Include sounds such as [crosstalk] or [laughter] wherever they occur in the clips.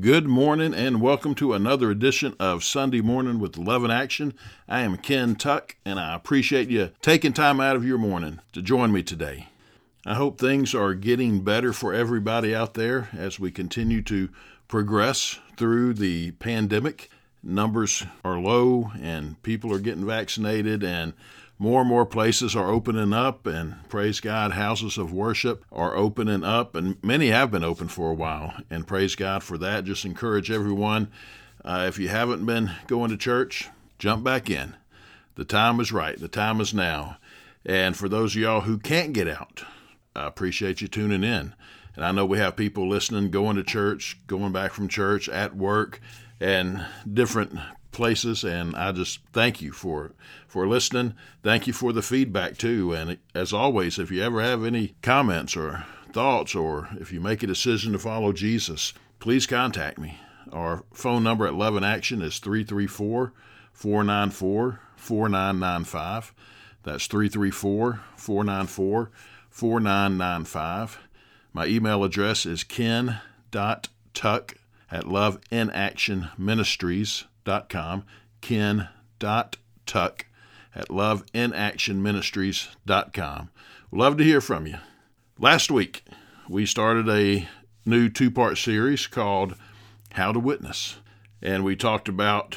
Good morning and welcome to another edition of Sunday Morning with Love in Action. I am Ken Tuck and I appreciate you taking time out of your morning to join me today. I hope things are getting better for everybody out there as we continue to progress through the pandemic. Numbers are low and people are getting vaccinated and more and more places are opening up, and praise God, houses of worship are opening up, and many have been open for a while. And praise God for that. Just encourage everyone uh, if you haven't been going to church, jump back in. The time is right, the time is now. And for those of y'all who can't get out, I appreciate you tuning in. And I know we have people listening, going to church, going back from church, at work, and different places and I just thank you for for listening. Thank you for the feedback too and as always if you ever have any comments or thoughts or if you make a decision to follow Jesus, please contact me. Our phone number at Love in Action is 334 494 4995. That's 334 494 4995. My email address is ken.tuck at loveinactionministries.com ken.tuck at loveinactionministries.com. Love to hear from you. Last week, we started a new two part series called How to Witness. And we talked about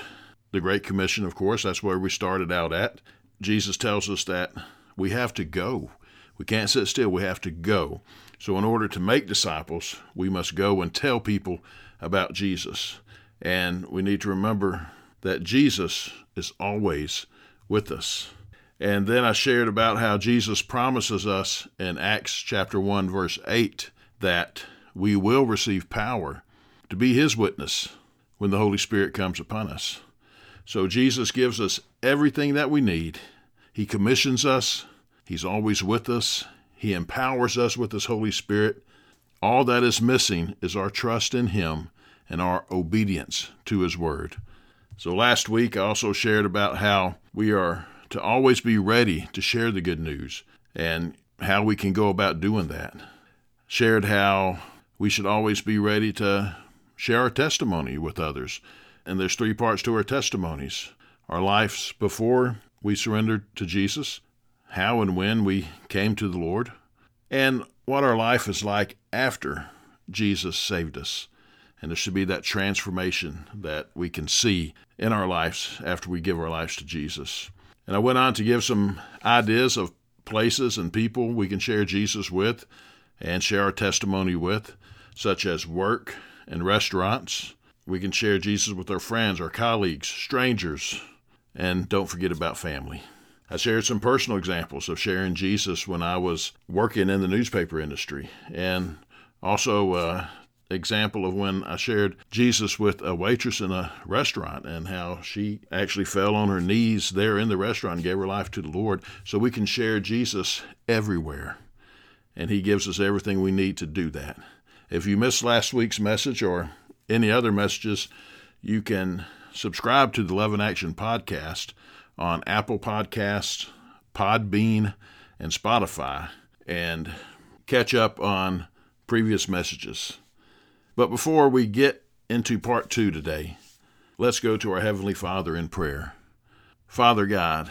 the Great Commission, of course. That's where we started out at. Jesus tells us that we have to go. We can't sit still, we have to go. So, in order to make disciples, we must go and tell people about Jesus. And we need to remember that Jesus is always with us. And then I shared about how Jesus promises us in Acts chapter 1 verse 8 that we will receive power to be his witness when the Holy Spirit comes upon us. So Jesus gives us everything that we need. He commissions us. He's always with us. He empowers us with his Holy Spirit. All that is missing is our trust in him and our obedience to His Word. So last week I also shared about how we are to always be ready to share the good news and how we can go about doing that. Shared how we should always be ready to share our testimony with others. And there's three parts to our testimonies our lives before we surrendered to Jesus, how and when we came to the Lord, and what our life is like after Jesus saved us. And there should be that transformation that we can see in our lives after we give our lives to Jesus. And I went on to give some ideas of places and people we can share Jesus with and share our testimony with, such as work and restaurants. We can share Jesus with our friends, our colleagues, strangers, and don't forget about family. I shared some personal examples of sharing Jesus when I was working in the newspaper industry, and also uh, example of when I shared Jesus with a waitress in a restaurant and how she actually fell on her knees there in the restaurant and gave her life to the Lord. So we can share Jesus everywhere. And He gives us everything we need to do that. If you missed last week's message or any other messages, you can subscribe to the Love in Action podcast on Apple Podcasts, Podbean, and Spotify and catch up on previous messages. But before we get into part two today, let's go to our Heavenly Father in prayer. Father God,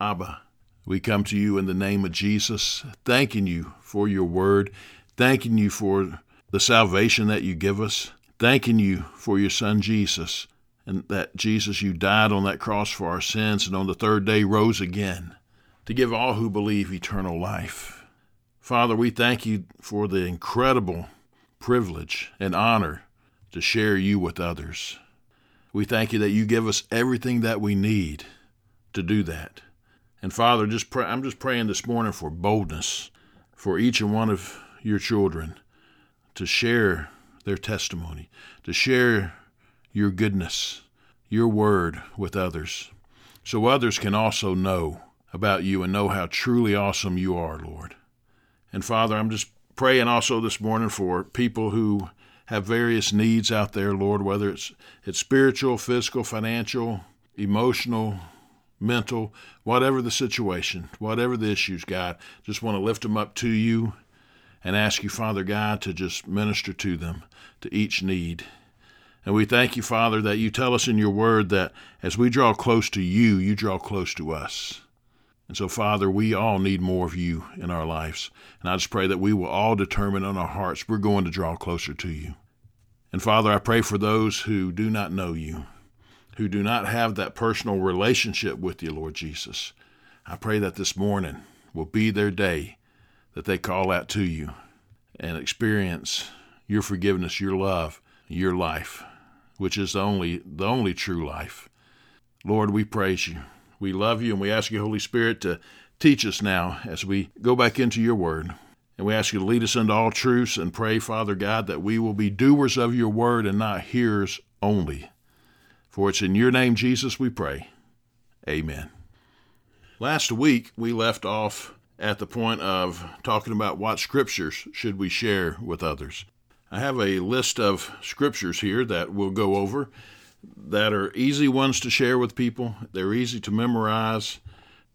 Abba, we come to you in the name of Jesus, thanking you for your word, thanking you for the salvation that you give us, thanking you for your Son Jesus, and that Jesus, you died on that cross for our sins and on the third day rose again to give all who believe eternal life. Father, we thank you for the incredible privilege and honor to share you with others. We thank you that you give us everything that we need to do that. And Father, just pray, I'm just praying this morning for boldness for each and one of your children to share their testimony, to share your goodness, your word with others, so others can also know about you and know how truly awesome you are, Lord. And Father, I'm just praying also this morning for people who have various needs out there, Lord, whether it's it's spiritual, physical, financial, emotional, mental, whatever the situation, whatever the issues, God, just want to lift them up to you and ask you, Father God, to just minister to them, to each need. And we thank you, Father, that you tell us in your word that as we draw close to you, you draw close to us. And so, Father, we all need more of you in our lives. And I just pray that we will all determine in our hearts we're going to draw closer to you. And Father, I pray for those who do not know you, who do not have that personal relationship with you, Lord Jesus. I pray that this morning will be their day that they call out to you and experience your forgiveness, your love, your life which is the only the only true life. Lord, we praise you. We love you and we ask you, Holy Spirit, to teach us now as we go back into your word. And we ask you to lead us into all truths and pray, Father God, that we will be doers of your word and not hearers only. For it's in your name, Jesus, we pray. Amen. Last week, we left off at the point of talking about what scriptures should we share with others. I have a list of scriptures here that we'll go over that are easy ones to share with people. They're easy to memorize,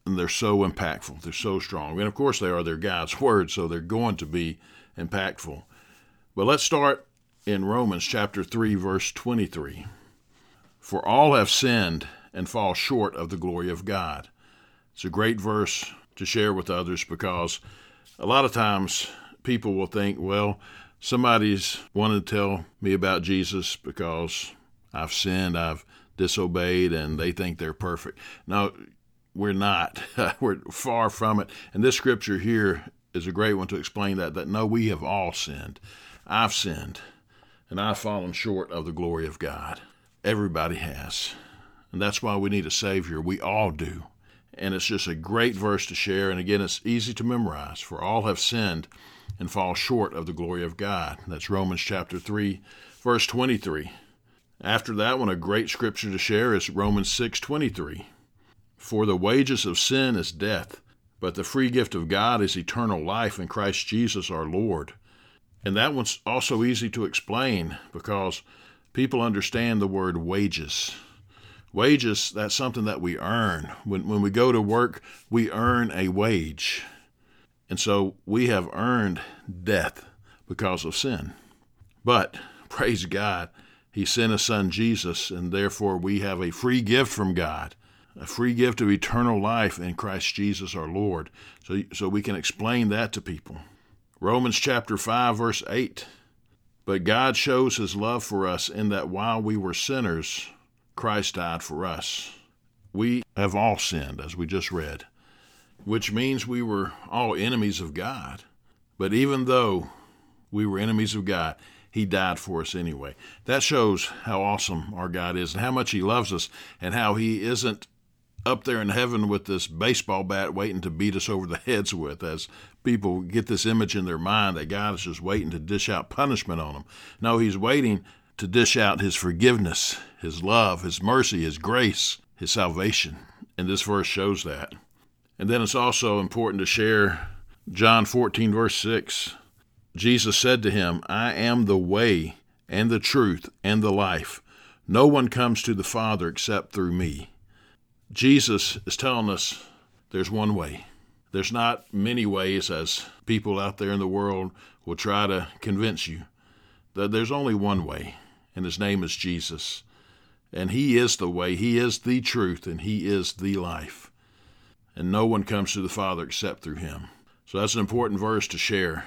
and they're so impactful. They're so strong. And of course, they are. They're God's [laughs] Word, so they're going to be impactful. But let's start in Romans chapter 3, verse 23. For all have sinned and fall short of the glory of God. It's a great verse to share with others because a lot of times people will think, well, somebody's wanted to tell me about Jesus because I've sinned, I've disobeyed, and they think they're perfect. No, we're not. [laughs] we're far from it. And this scripture here is a great one to explain that. That no, we have all sinned. I've sinned, and I've fallen short of the glory of God. Everybody has. And that's why we need a Savior. We all do. And it's just a great verse to share. And again, it's easy to memorize. For all have sinned and fall short of the glory of God. That's Romans chapter 3, verse 23. After that one, a great scripture to share is Romans 6:23. For the wages of sin is death, but the free gift of God is eternal life in Christ Jesus our Lord. And that one's also easy to explain because people understand the word wages. Wages, that's something that we earn. When, when we go to work, we earn a wage. And so we have earned death because of sin. But [laughs] praise God, He sent His Son Jesus, and therefore we have a free gift from God, a free gift of eternal life in Christ Jesus our Lord. So, so we can explain that to people. Romans chapter 5, verse 8. But God shows His love for us in that while we were sinners, Christ died for us. We have all sinned, as we just read which means we were all enemies of God. But even though we were enemies of God, He died for us anyway. That shows how awesome our God is and how much He loves us and how He isn't up there in heaven with this baseball bat waiting to beat us over the heads with as people get this image in their mind that God is just waiting to dish out punishment on them. No, He's waiting to dish out His forgiveness, His love, His mercy, His grace, His salvation. And this verse shows that. And then it's also important to share John 14, verse 6. Jesus said to him, I am the way and the truth and the life. No one comes to the Father except through me. Jesus is telling us there's one way. There's not many ways, as people out there in the world will try to convince you. That there's only one way, and his name is Jesus. And he is the way, he is the truth, and he is the life and no one comes to the Father except through him. So that's an important verse to share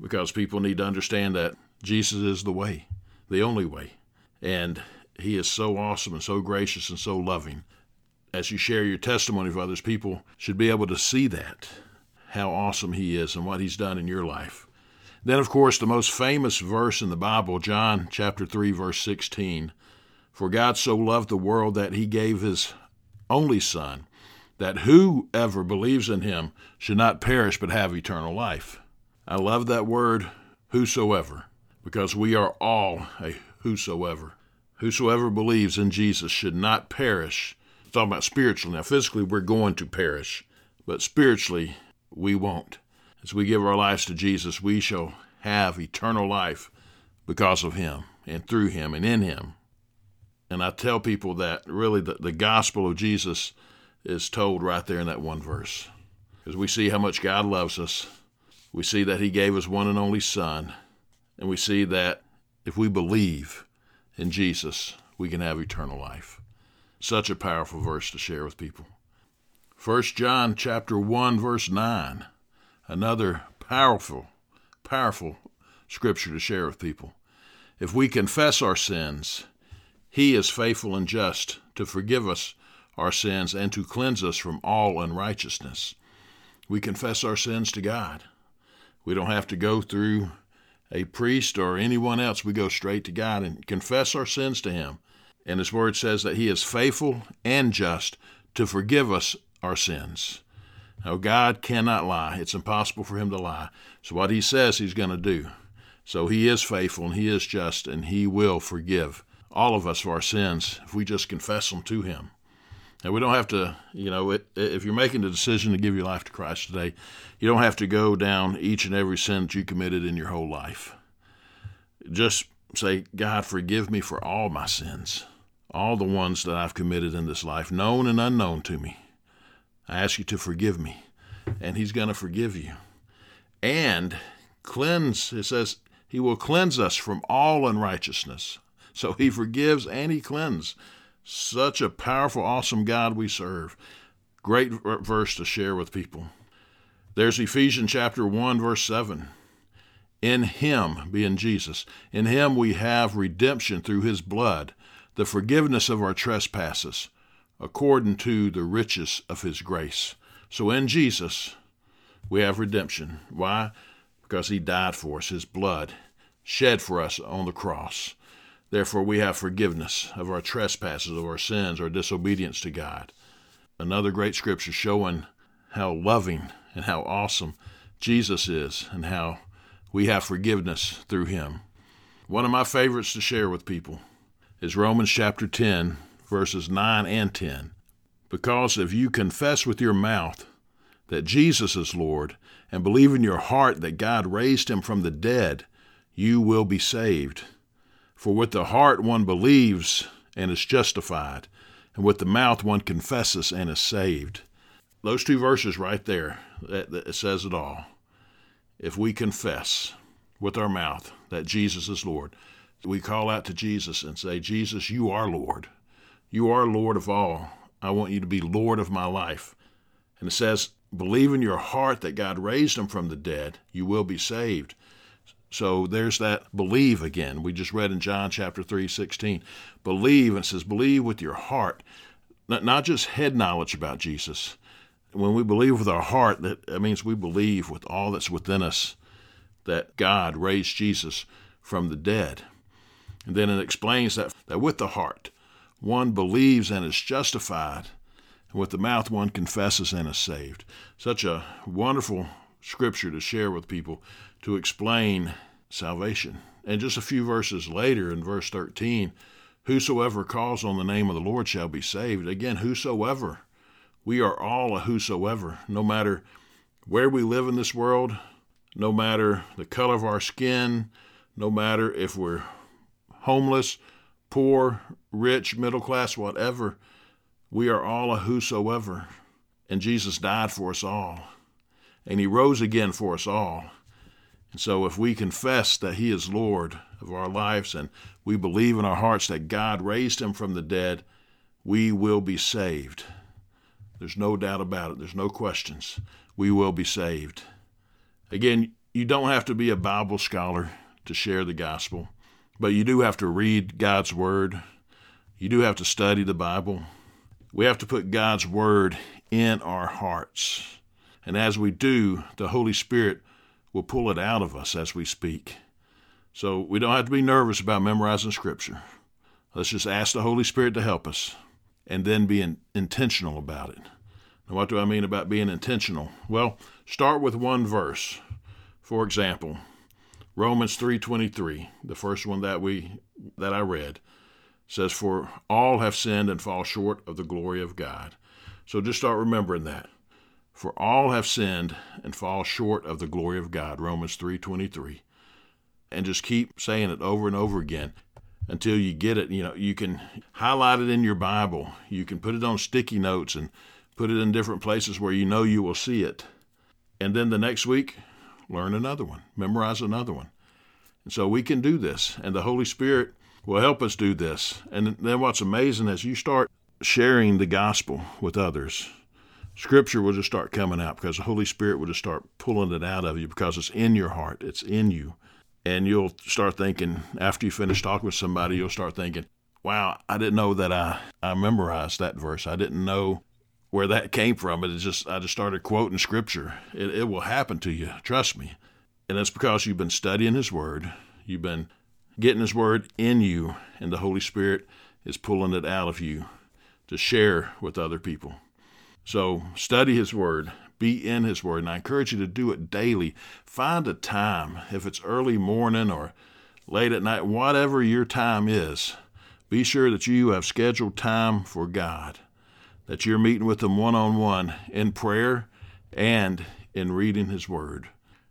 because people need to understand that Jesus is the way, the only way. And he is so awesome and so gracious and so loving. As you share your testimony with others, people should be able to see that, how awesome he is and what he's done in your life. Then, of course, the most famous verse in the Bible, John chapter 3, verse 16. For God so loved the world that he gave his only Son, that whoever believes in him should not perish but have eternal life. I love that word, whosoever, because we are all a whosoever. Whosoever believes in Jesus should not perish. I'm talking about spiritually. Now, physically, we're going to perish, but spiritually, we won't. As we give our lives to Jesus, we shall have eternal life because of him and through him and in him. And I tell people that really the, the gospel of Jesus is told right there in that one verse. Because we see how much God loves us. We see that He gave His one and only Son. And we see that if we believe in Jesus, we can have eternal life. Such a powerful verse to share with people. 1 John chapter 1 verse 9. Another powerful, powerful scripture to share with people. If we confess our sins, he is faithful and just to forgive us our sins and to cleanse us from all unrighteousness. We confess our sins to God. We don't have to go through a priest or anyone else. We go straight to God and confess our sins to Him. And His Word says that He is faithful and just to forgive us our sins. Now, God cannot lie. It's impossible for Him to lie. So, what He says He's going to do. So, He is faithful and He is just, and He will forgive all of us for our sins if we just confess them to Him. And we don't have to, you know, if you're making the decision to give your life to Christ today, you don't have to go down each and every sin that you committed in your whole life. Just say, God, forgive me for all my sins, all the ones that I've committed in this life, known and unknown to me. I ask you to forgive me. And He's going to forgive you. And cleanse, it says, He will cleanse us from all unrighteousness. So He forgives and He cleanses. Such a powerful, awesome God we serve. Great verse to share with people. There's Ephesians chapter 1, verse 7. In him, being Jesus, in him we have redemption through his blood, the forgiveness of our trespasses, according to the riches of his grace. So in Jesus, we have redemption. Why? Because he died for us, his blood shed for us on the cross. Therefore, we have forgiveness of our trespasses, of our sins, our disobedience to God. Another great scripture showing how loving and how awesome Jesus is and how we have forgiveness through him. One of my favorites to share with people is Romans chapter 10, verses 9 and 10. Because if you confess with your mouth that Jesus is Lord and believe in your heart that God raised him from the dead, you will be saved. For with the heart one believes and is justified, and with the mouth one confesses and is saved. Those two verses right there, that, that says it all. If we confess with our mouth that Jesus is Lord, we call out to Jesus and say, Jesus, you are Lord. You are Lord of all. I want you to be Lord of my life. And it says, believe in your heart that God raised him from the dead, you will be saved. So there's that believe again. We just read in John chapter 3, 16. Believe, and says, believe with your heart, not, not just head knowledge about Jesus. When we believe with our heart, that, that means we believe with all that's within us that God raised Jesus from the dead. And then it explains that, that with the heart, one believes and is justified, and with the mouth, one confesses and is saved. Such a wonderful scripture to share with people to explain salvation. And just a few verses later, in verse 13, whosoever calls on the name of the Lord shall be saved. Again, whosoever. We are all a whosoever, no matter where we live in this world, no matter the color of our skin, no matter if we're homeless, poor, rich, middle class, whatever. We are all a whosoever. And Jesus died for us all. And he rose again for us all. And so, if we confess that He is Lord of our lives and we believe in our hearts that God raised Him from the dead, we will be saved. There's no doubt about it. There's no questions. We will be saved. Again, you don't have to be a Bible scholar to share the gospel, but you do have to read God's Word. You do have to study the Bible. We have to put God's Word in our hearts. And as we do, the Holy Spirit will pull it out of us as we speak. So we don't have to be nervous about memorizing Scripture. Let's just ask the Holy Spirit to help us and then be in, intentional about it. Now, what do I mean about being intentional? Well, start with one verse. For example, Romans 3:23, the first one that we that I read, says for all have sinned and fall short of the glory of God. So just start remembering that. For all have sinned and fall short of the glory of God, Romans 3:23. And just keep saying it over and over again until you get it. You know, you can highlight it in your Bible. You can put it on sticky notes and put it in different places where you know you will see it. And then the next week, learn another one, memorize another one. And so we can do this. And the Holy Spirit will help us do this. And then what's amazing is you start sharing the gospel with others. Scripture will just start coming out because the Holy Spirit will just start pulling it out of you because it's in your heart, it's in you. And you'll start thinking, after you finish talking with somebody, you'll start thinking, wow, I didn't know that I, I memorized that verse. I didn't know where that came from. It just I just started quoting scripture. It, it will happen to you, trust me. And it's because you've been studying His Word. You've been getting His Word in you, and the Holy Spirit is pulling it out of you to share with other people. So study His Word, be in His Word, and I encourage you to do it daily. Find a time, if it's early morning or late at night, whatever your time is, be sure that you have scheduled time for God, that you're meeting with Him one on one in prayer and in reading His Word,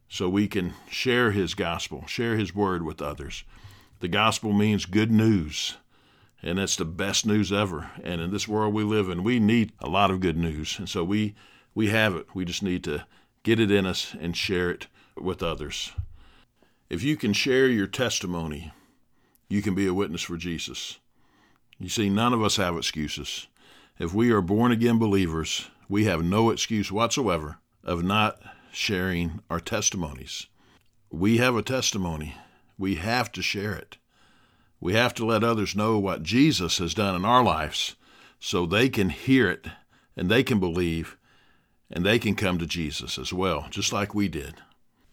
so we can share His gospel, share His Word with others. The gospel means good news, and it's the best news ever. And in this world we live in, we need a lot of good news. And so we, we have it. We just need to get it in us and share it with others. If you can share your testimony, you can be a witness for Jesus. You see, none of us have excuses. If we are born again believers, we have no excuse whatsoever of not sharing our testimonies. We have a testimony. We have to share it. We have to let others know what Jesus has done in our lives so they can hear it and they can believe and they can come to Jesus as well, just like we did.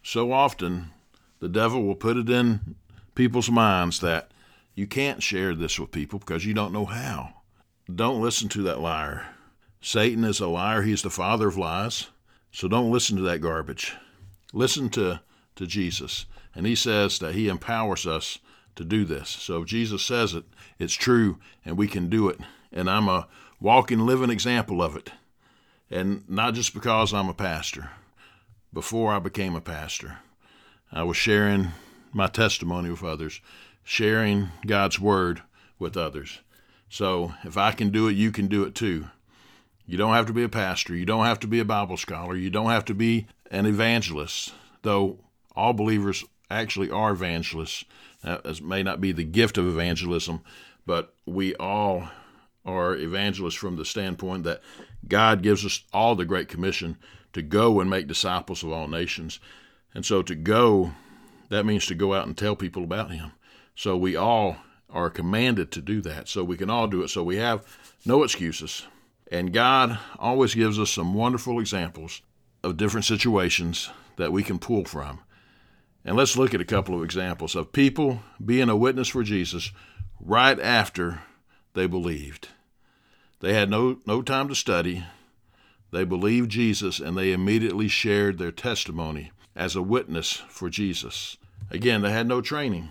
So often, the devil will put it in people's minds that you can't share this with people because you don't know how. Don't listen to that liar. Satan is a liar. He's the father of lies. So don't listen to that garbage. Listen to, to Jesus. And he says that he empowers us to do this. So if Jesus says it, it's true, and we can do it. And I'm a walking, living example of it. And not just because I'm a pastor. Before I became a pastor, I was sharing my testimony with others sharing God's word with others. So if I can do it, you can do it too. You don't have to be a pastor. You don't have to be a Bible scholar. You don't have to be an evangelist, though all believers actually are evangelists. That may not be the gift of evangelism, but we all are evangelists from the standpoint that God gives us all the Great Commission to go and make disciples of all nations. And so to go, that means to go out and tell people about Him. So we all are commanded to do that. So we can all do it. So we have no excuses. And God always gives us some wonderful examples of different situations that we can pull from. And let's look at a couple of examples of people being a witness for Jesus right after they believed. They had no, no time to study. They believed Jesus and they immediately shared their testimony as a witness for Jesus. Again, they had no training.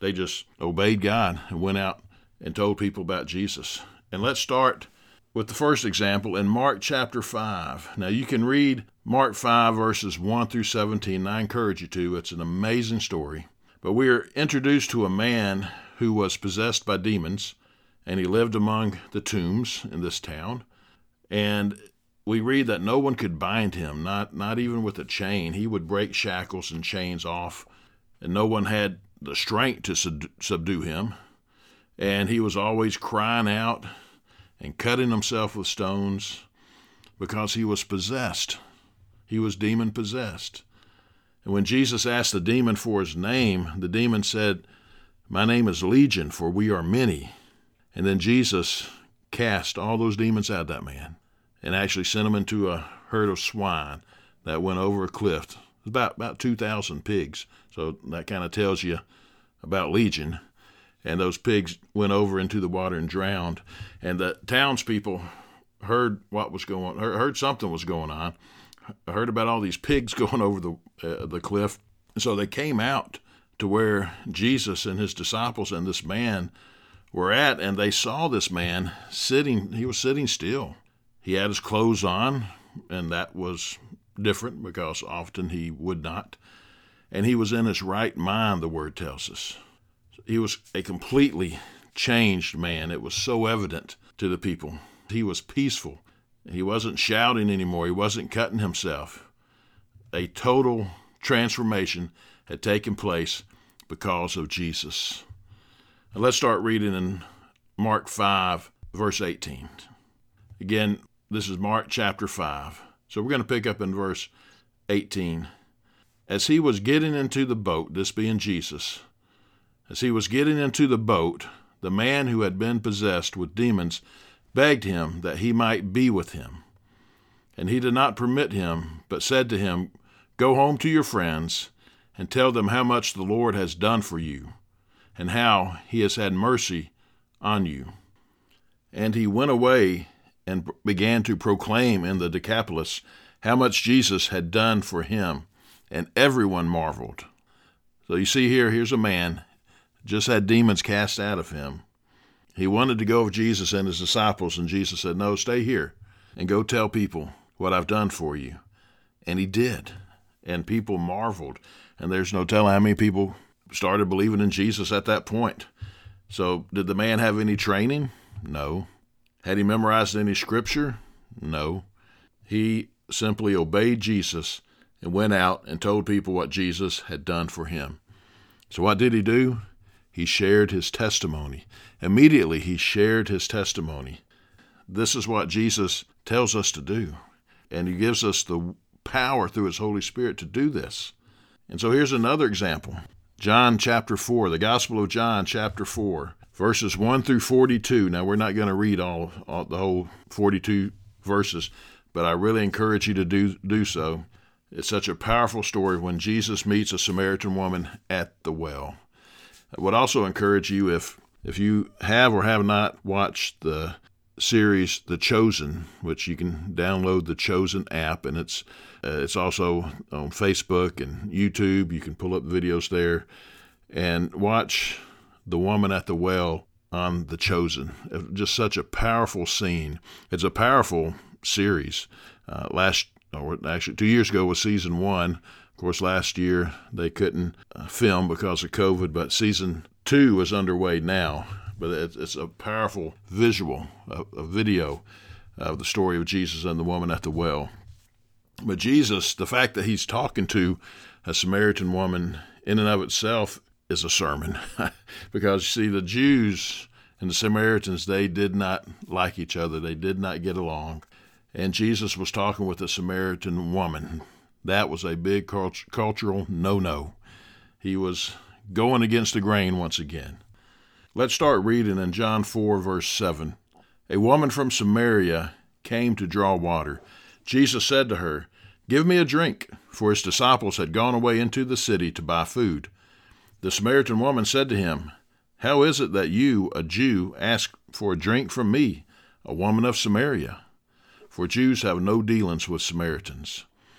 They just obeyed God and went out and told people about Jesus. And let's start with the first example in Mark chapter 5. Now, you can read Mark 5, verses 1 through 17. I encourage you to. It's an amazing story. But we are introduced to a man who was possessed by demons, and he lived among the tombs in this town. And we read that no one could bind him, not, not even with a chain. He would break shackles and chains off, and no one had the strength to subdue him, and he was always crying out and cutting himself with stones because he was possessed. He was demon possessed. And when Jesus asked the demon for his name, the demon said, My name is Legion, for we are many. And then Jesus cast all those demons out of that man and actually sent him into a herd of swine that went over a cliff about about 2,000 pigs. So that kind of tells you about Legion. And those pigs went over into the water and drowned. And the townspeople heard what was going, heard something was going on, heard about all these pigs [laughs] going over the uh, the cliff. So they came out to where Jesus and his disciples and this man were at, and they saw this man sitting. He was sitting still. He had his clothes on, and that was different because often he would not. And he was in his right mind, the word tells us. He was a completely changed man. It was so evident to the people. He was peaceful. He wasn't shouting anymore. He wasn't cutting himself. A total transformation had taken place because of Jesus. let's start reading in Mark 5, verse 18. Again, this is Mark chapter 5. So we're going to pick up in verse 18. As he was getting into the boat, this being Jesus, as he was getting into the boat, the man who had been possessed with demons begged him that he might be with him. And he did not permit him, but said to him, Go home to your friends and tell them how much the Lord has done for you, and how he has had mercy on you. And he went away and began to proclaim in the Decapolis how much Jesus had done for him, and everyone marveled. So you see here, here's a man just had demons cast out of him. He wanted to go with Jesus and his disciples, and Jesus said, No, stay here and go tell people what I've done for you. And he did. And people marveled. And there's no telling how many people started believing in Jesus at that point. So, did the man have any training? No. Had he memorized any scripture? No. He simply obeyed Jesus and went out and told people what Jesus had done for him. So, what did he do? He shared his testimony. Immediately, he shared his testimony. This is what Jesus tells us to do. And he gives us the power through his Holy Spirit to do this. And so here's another example John chapter 4, the Gospel of John chapter 4, verses 1 through 42. Now, we're not going to read all, all, the whole 42 verses, but I really encourage you to do, do so. It's such a powerful story when Jesus meets a Samaritan woman at the well. I would also encourage you if if you have or have not watched the series The Chosen, which you can download the Chosen app, and it's uh, it's also on Facebook and YouTube. You can pull up videos there and watch the woman at the well on The Chosen. Uh, just such a powerful scene. It's a powerful series. Uh, last, or actually, two years ago was season one. Of course, last year they couldn't uh, film because of COVID, but season two is underway now. But it's, a powerful visual, a video of the story of Jesus and the woman at the well. But Jesus, the fact that he's talking to a Samaritan woman in and of itself is a sermon. [laughs] because, you see, the Jews and the Samaritans, they did not like each other, they did not get along. And Jesus was talking with a Samaritan woman. That was a big cult- cultural no no. He was going against the grain once again. Let's start reading in John 4, verse 7. A woman from Samaria came to draw water. Jesus said to her, Give me a drink, for his disciples had gone away into the city to buy food. The Samaritan woman said to him, How is it that you, a Jew, ask for a drink from me, a woman of Samaria? For Jews have no dealings with Samaritans.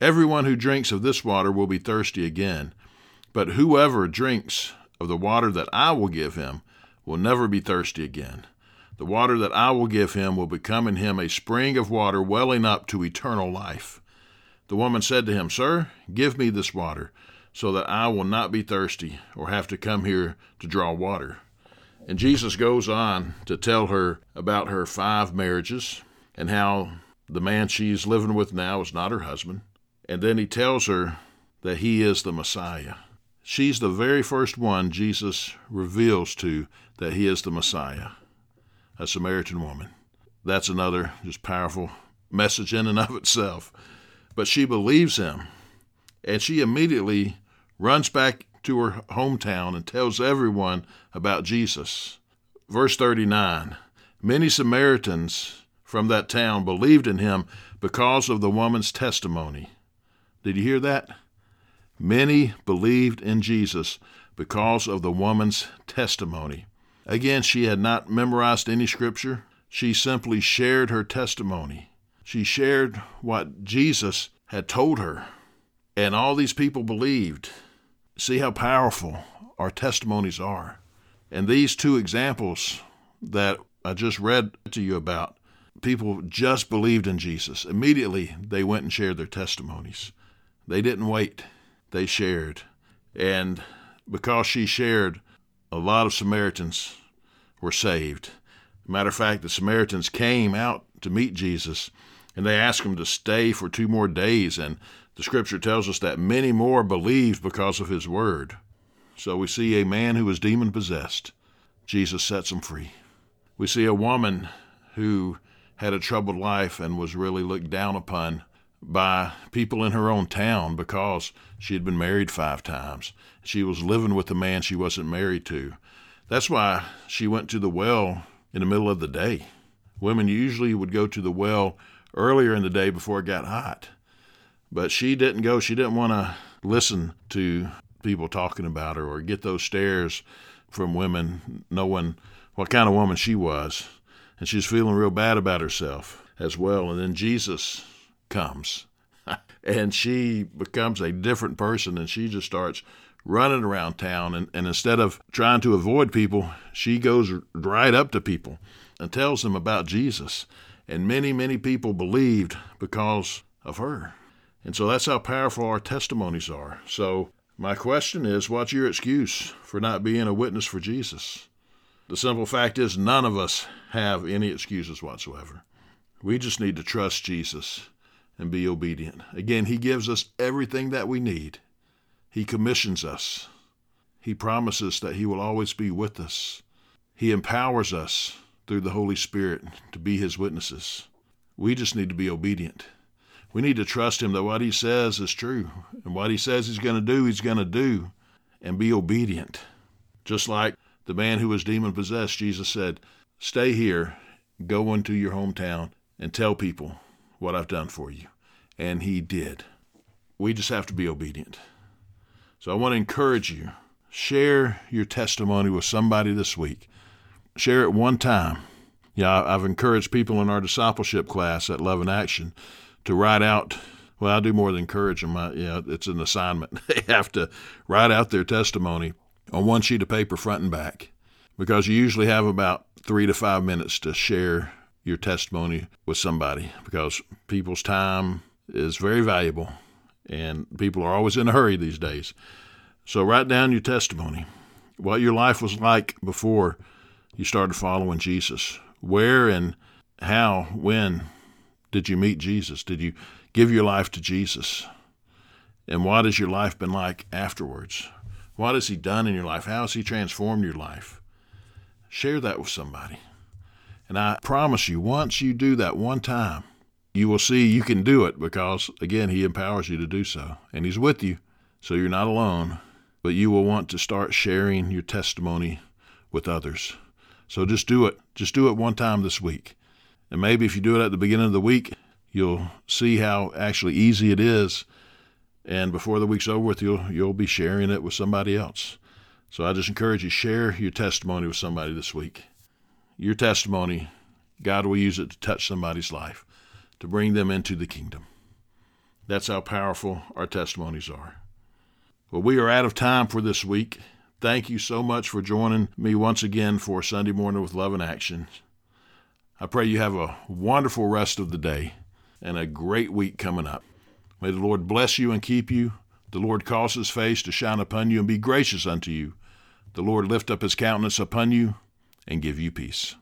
Everyone who drinks of this water will be thirsty again, but whoever drinks of the water that I will give him will never be thirsty again. The water that I will give him will become in him a spring of water welling up to eternal life. The woman said to him, Sir, give me this water, so that I will not be thirsty or have to come here to draw water. And Jesus goes on to tell her about her five marriages and how the man she's living with now is not her husband. And then he tells her that he is the Messiah. She's the very first one Jesus reveals to that he is the Messiah a Samaritan woman. That's another just powerful message in and of itself. But she believes him, and she immediately runs back to her hometown and tells everyone about Jesus. Verse 39 Many Samaritans from that town believed in him because of the woman's testimony. Did you hear that? Many believed in Jesus because of the woman's testimony. Again, she had not memorized any scripture. She simply shared her testimony. She shared what Jesus had told her. And all these people believed. See how powerful our testimonies are. And these two examples that I just read to you about, people just believed in Jesus. Immediately, they went and shared their testimonies. They didn't wait, they shared. And because she shared, a lot of Samaritans were saved. Matter of fact, the Samaritans came out to meet Jesus and they asked him to stay for two more days. And the scripture tells us that many more believed because of his word. So we see a man who was demon possessed. Jesus sets him free. We see a woman who had a troubled life and was really looked down upon by people in her own town because she had been married five times. She was living with a man she wasn't married to. That's why she went to the well in the middle of the day. Women usually would go to the well earlier in the day before it got hot. But she didn't go. She didn't want to listen to people talking about her or get those stares from women knowing what kind of woman she was and she's feeling real bad about herself as well. And then Jesus comes, [laughs] and she becomes a different person, and she just starts running around town. And, and instead of trying to avoid people, she goes right up to people and tells them about Jesus. And many, many people believed because of her. And so that's how powerful our testimonies are. So, my question is what's your excuse for not being a witness for Jesus? The simple fact is, none of us have any excuses whatsoever. We just need to trust Jesus and be obedient. Again, He gives us everything that we need. He commissions us. He promises that He will always be with us. He empowers us through the Holy Spirit to be His witnesses. We just need to be obedient. We need to trust Him that what He says is true, and what He says He's going to do, He's going to do, and be obedient. Just like the man who was demon possessed, Jesus said, Stay here, go into your hometown, and tell people what I've done for you. And he did. We just have to be obedient. So I want to encourage you share your testimony with somebody this week. Share it one time. Yeah, I've encouraged people in our discipleship class at Love in Action to write out. Well, I do more than encourage them. I, yeah, it's an assignment. [laughs] they have to write out their testimony on one sheet of paper, front and back, because you usually have about three to five minutes to share your testimony with somebody because people's time is very valuable and people are always in a hurry these days. So write down your testimony, what your life was like before you started following Jesus. Where and how, when did you meet Jesus? Did you give your life to Jesus? And what has your life been like afterwards? What has He done in your life? How has He transformed your life? Share that with somebody. And I promise you, once you do that one time, you will see you can do it because, again, He empowers you to do so. And He's with you, so you're not alone. But you will want to start sharing your testimony with others. So just do it. Just do it one time this week. And maybe if you do it at the beginning of the week, you'll see how actually easy it is and before the week's over with, you'll you'll be sharing it with somebody else. So I just encourage you share your testimony with somebody this week. Your testimony, God will use it to touch somebody's life, to bring them into the kingdom. That's how powerful our testimonies are. Well, we are out of time for this week. Thank you so much for joining me once again for Sunday morning with Love in Action. I pray you have a wonderful rest of the day and a great week coming up. May the Lord bless you and keep you. The Lord cause his face to shine upon you and be gracious unto you. The Lord lift up his countenance upon you and give you peace.